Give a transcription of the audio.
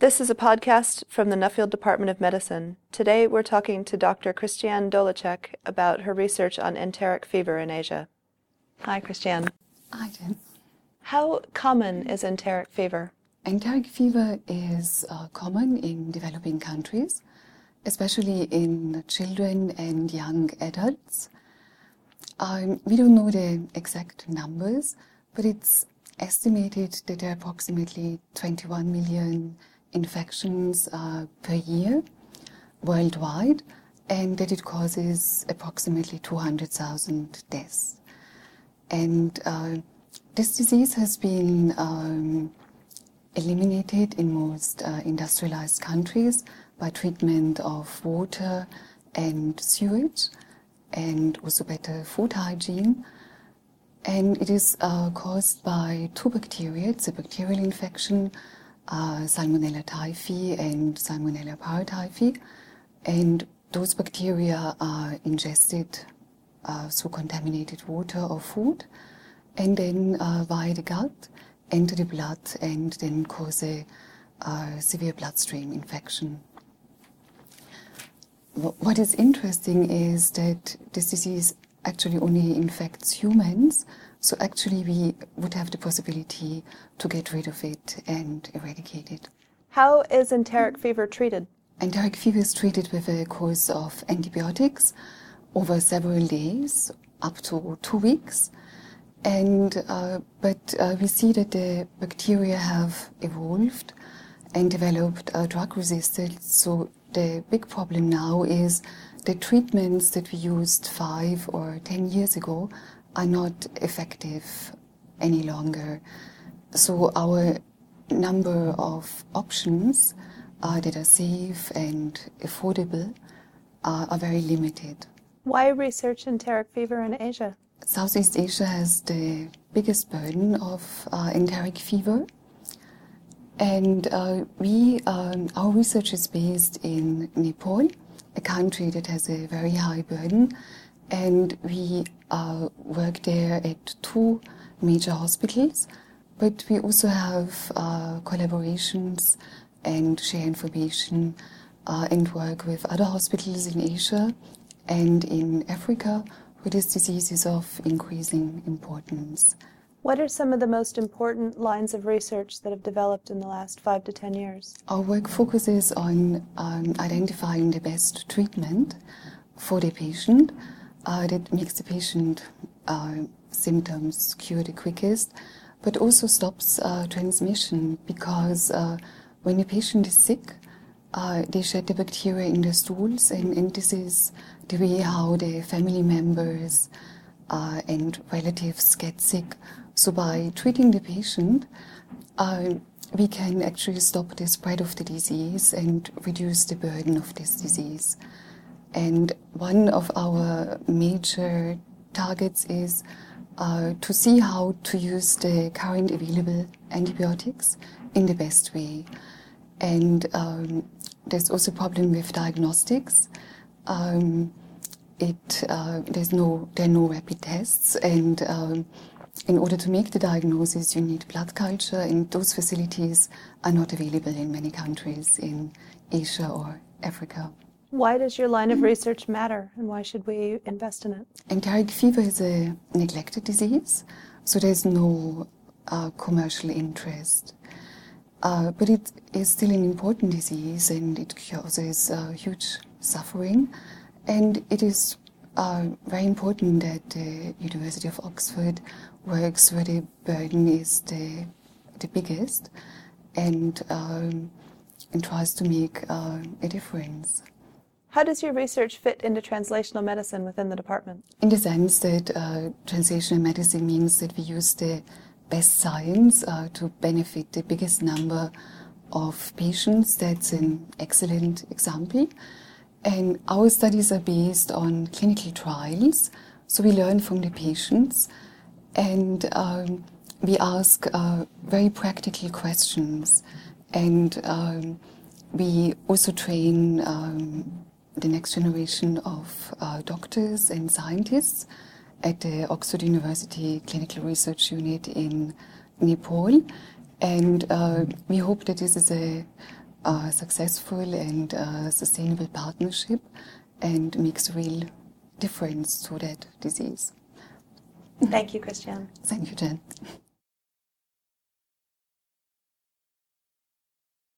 This is a podcast from the Nuffield Department of Medicine. Today we're talking to Dr. Christiane Dolecek about her research on enteric fever in Asia. Hi, Christiane. Hi, Jen. How common is enteric fever? Enteric fever is uh, common in developing countries, especially in children and young adults. Um, we don't know the exact numbers, but it's estimated that there are approximately 21 million infections uh, per year worldwide and that it causes approximately 200,000 deaths. And uh, this disease has been um, eliminated in most uh, industrialized countries by treatment of water and sewage and also better food hygiene. And it is uh, caused by two bacteria. It's a bacterial infection uh, Salmonella typhi and Salmonella paratyphi. And those bacteria are ingested uh, through contaminated water or food and then uh, via the gut enter the blood and then cause a uh, severe bloodstream infection. What is interesting is that this disease actually only infects humans, so actually, we would have the possibility to get rid of it and eradicate it. How is enteric fever treated? Enteric fever is treated with a course of antibiotics over several days, up to two weeks. And uh, but uh, we see that the bacteria have evolved and developed uh, drug resistance. So the big problem now is the treatments that we used five or ten years ago are not effective any longer. So our number of options uh, that are safe and affordable uh, are very limited. Why research enteric fever in Asia? Southeast Asia has the biggest burden of uh, enteric fever. And uh, we, um, our research is based in Nepal, a country that has a very high burden and we uh, work there at two major hospitals, but we also have uh, collaborations and share information uh, and work with other hospitals in Asia and in Africa where this disease is of increasing importance. What are some of the most important lines of research that have developed in the last five to ten years? Our work focuses on um, identifying the best treatment for the patient uh, that makes the patient uh, symptoms cure the quickest, but also stops uh, transmission because uh, when a patient is sick, uh, they shed the bacteria in their stools, and, and, this is the way how the family members uh, and relatives get sick. So by treating the patient, we can actually stop the spread of the disease and reduce the burden of this disease. And one of our major targets is uh, to see how to use the current available antibiotics in the best way. And um, there's also a problem with diagnostics. Um, it uh, there's no there are no rapid tests, and um, in order to make the diagnosis, you need blood culture, and those facilities are not available in many countries in Asia or Africa. Why does your line of research matter and why should we invest in it? Enteric fever is a neglected disease, so there's no uh, commercial interest. Uh, but it is still an important disease and it causes uh, huge suffering. And it is uh, very important that the University of Oxford works where the burden is the, the biggest and, um, and tries to make uh, a difference. How does your research fit into translational medicine within the department? In the sense that uh, translational medicine means that we use the best science uh, to benefit the biggest number of patients. That's an excellent example. And our studies are based on clinical trials, so we learn from the patients and um, we ask uh, very practical questions. And um, we also train um, the next generation of uh, doctors and scientists at the Oxford University Clinical Research Unit in Nepal. And uh, we hope that this is a a successful and uh, sustainable partnership and makes a real difference to that disease. Thank you, Christiane. Thank you, Jen.